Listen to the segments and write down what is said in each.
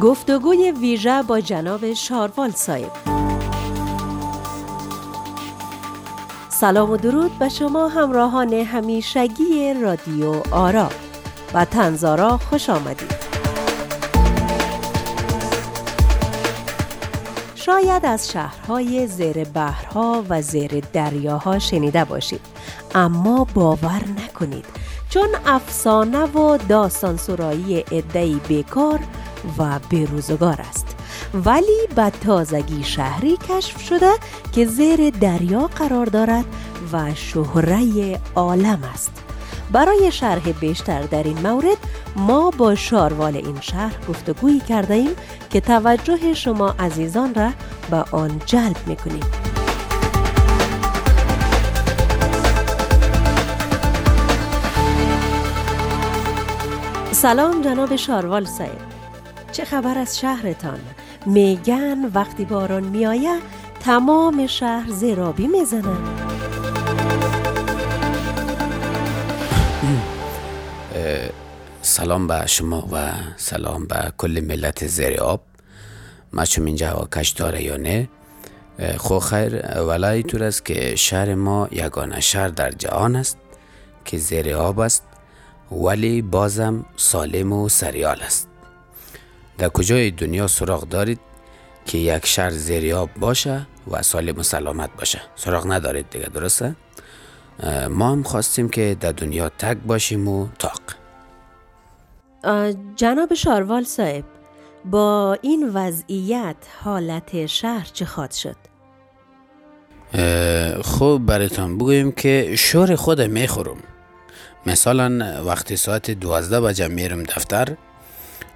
گفتگوی ویژه با جناب شاروال صاحب. سلام و درود به شما همراهان همیشگی رادیو آرا. و تنزارا خوش آمدید. شاید از شهرهای زیر بحرها و زیر دریاها شنیده باشید. اما باور نکنید. چون افسانه و داستان سرایی ادهی بیکار و بیروزگار است. ولی به تازگی شهری کشف شده که زیر دریا قرار دارد و شهره عالم است. برای شرح بیشتر در این مورد ما با شاروال این شهر گفتگویی کرده ایم که توجه شما عزیزان را به آن جلب می‌کنیم. سلام جناب شاروال صاحب. چه خبر از شهرتان؟ میگن وقتی باران میآید تمام شهر زیرابی می‌زنن. سلام به شما و سلام به کل ملت زیر آب ما چون اینجا کش داره یا نه خو خیر ولی اینطور است که شهر ما یگانه شهر در جهان است که زیر آب است ولی بازم سالم و سریال است. در کجای دنیا سراغ دارید که یک شهر زیر آب باشه و سالم و سلامت باشه؟ سراغ ندارید دیگه درسته؟ ما هم خواستیم که در دنیا تک باشیم و تاق. جناب شاروال صاحب با این وضعیت حالت شهر چه خواد شد؟ خب براتان بگویم که شور خود می‌خورم. مثلا وقتی ساعت دوازده بجه میرم دفتر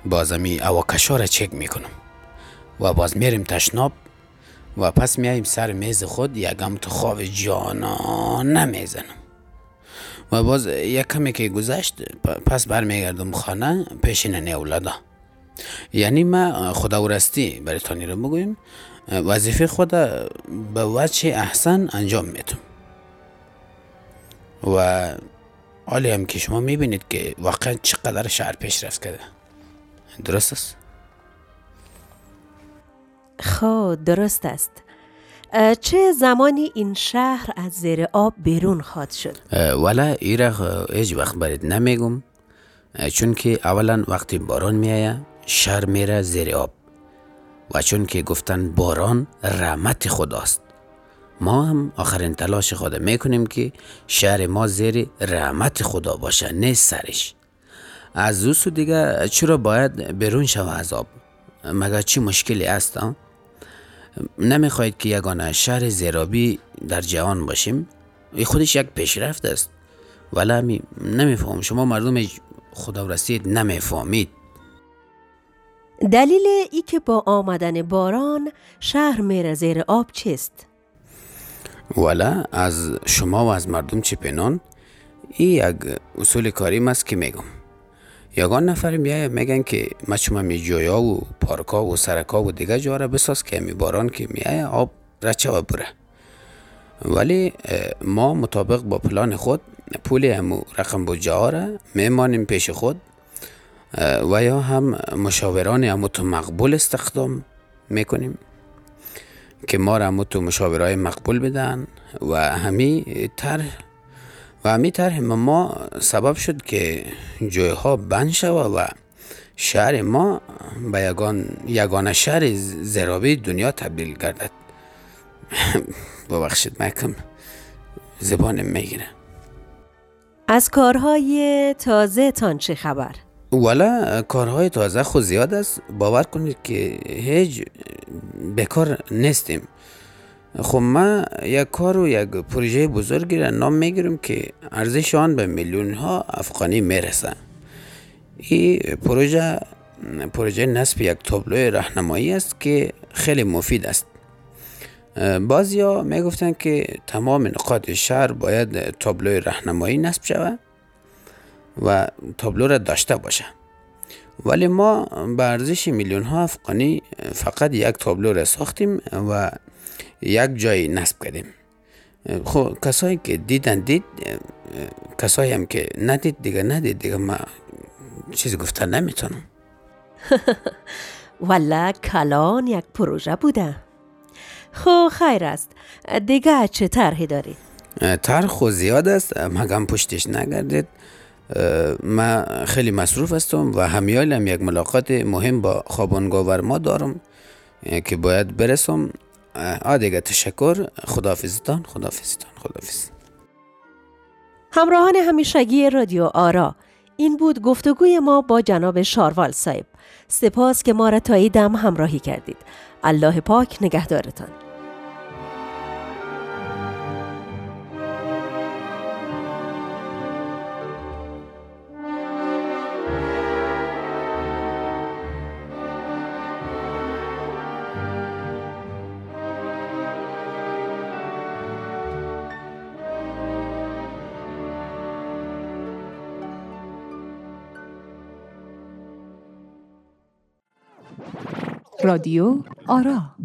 بازمی اواکشا را چک می‌کنم. و باز میریم تشناب و پس میاییم سر میز خود یکم تو خواب جانانه می‌زنم و باز یک کمی که گذشت پس برمیگردم خانه پیشین اولادا یعنی ما خدا ورستی برای رو بگویم وظیفه خود به وجه احسن انجام میتم و حالی هم که شما می‌بینید که واقعا چقدر شهر پیش رفت کرده. درست است؟ خب درست است چه زمانی این شهر از زیر آب بیرون خواد شد؟ ولی ایره هیچ وقت برید نمیگم. چون که اولا وقتی باران میایه شهر میره زیر آب. و چون که گفتن باران رحمت خداست. ما هم آخرین تلاش خود می‌کنیم که شهر ما زیر رحمت خدا باشه نه سرش. از او دیگه چرا باید برون شوه از آب؟ مگه چی مشکلی است نمی‌خواهید که یگانه شهر زیرابی در جهان باشیم؟ ای خودش یک پیشرفت است. ولی نمیفهم. شما مردم خدا رسید نمی‌فهمید. دلیل ای که با آمدن باران شهر میره زیر آب چیست؟ ولی از شما و از مردم چی پنان این یک اصول کاری است که میگم. یگان نفر میایه میگن که ما شما می جویا و پارکا و سرکا و دیگه جا را بساز که می باران که میایه آب رچه و بره. ولی ما مطابق با پلان خود پول همو رقم بجا را میمانیم پیش خود و یا هم مشاوران همو تو مقبول استخدام می‌کنیم که ما را همو تو مشاورای مقبول بدن و همی تر و همی طرح ما سبب شد که جوی ها بند شود و شهر ما به یگان یگانه شهر زرابی دنیا تبدیل گردد. ببخشید مکم زبانم می‌گیره از کارهای تازه تان چه خبر؟ والا کارهای تازه خود زیاد است. باور کنید که هیچ بکار نیستیم. خب ما یک کار و یک پروژه بزرگی را نام می‌گیرم که ارزش آن به میلیون ها افغانی می‌رسه. این پروژه پروژه نصب یک تابلو راهنمایی است که خیلی مفید است. بعضی ها که تمام نقاط شهر باید تابلو راهنمایی نصب شود و تابلو را داشته باشه. ولی ما به ارزش میلیون ها افغانی فقط یک تابلو را ساختیم و یک جای نصب کردیم. خب کسایی که دیدن دید کسایی هم که ندید دیگه ندید دیگه ما چیزی گفتن نمی‌تونم. ولی کلان یک پروژه بوده. خو خیر است. دیگه چه طرحی داری؟ طرح خو زیاد است. مگم پشتش نگردید. ما خیلی مصروف هستم و همیالم یک ملاقات مهم با خوابانگاه ما دارم که باید برسم. آ دیگه تشکر. خدافزتان خدافزتان خدافز همراهان همیشگی رادیو آرا. این بود گفتگوی ما با جناب شاروال صاحب. سپاس که ما را تا دم همراهی کردید. الله پاک نگهدارتان. رادیو آرا.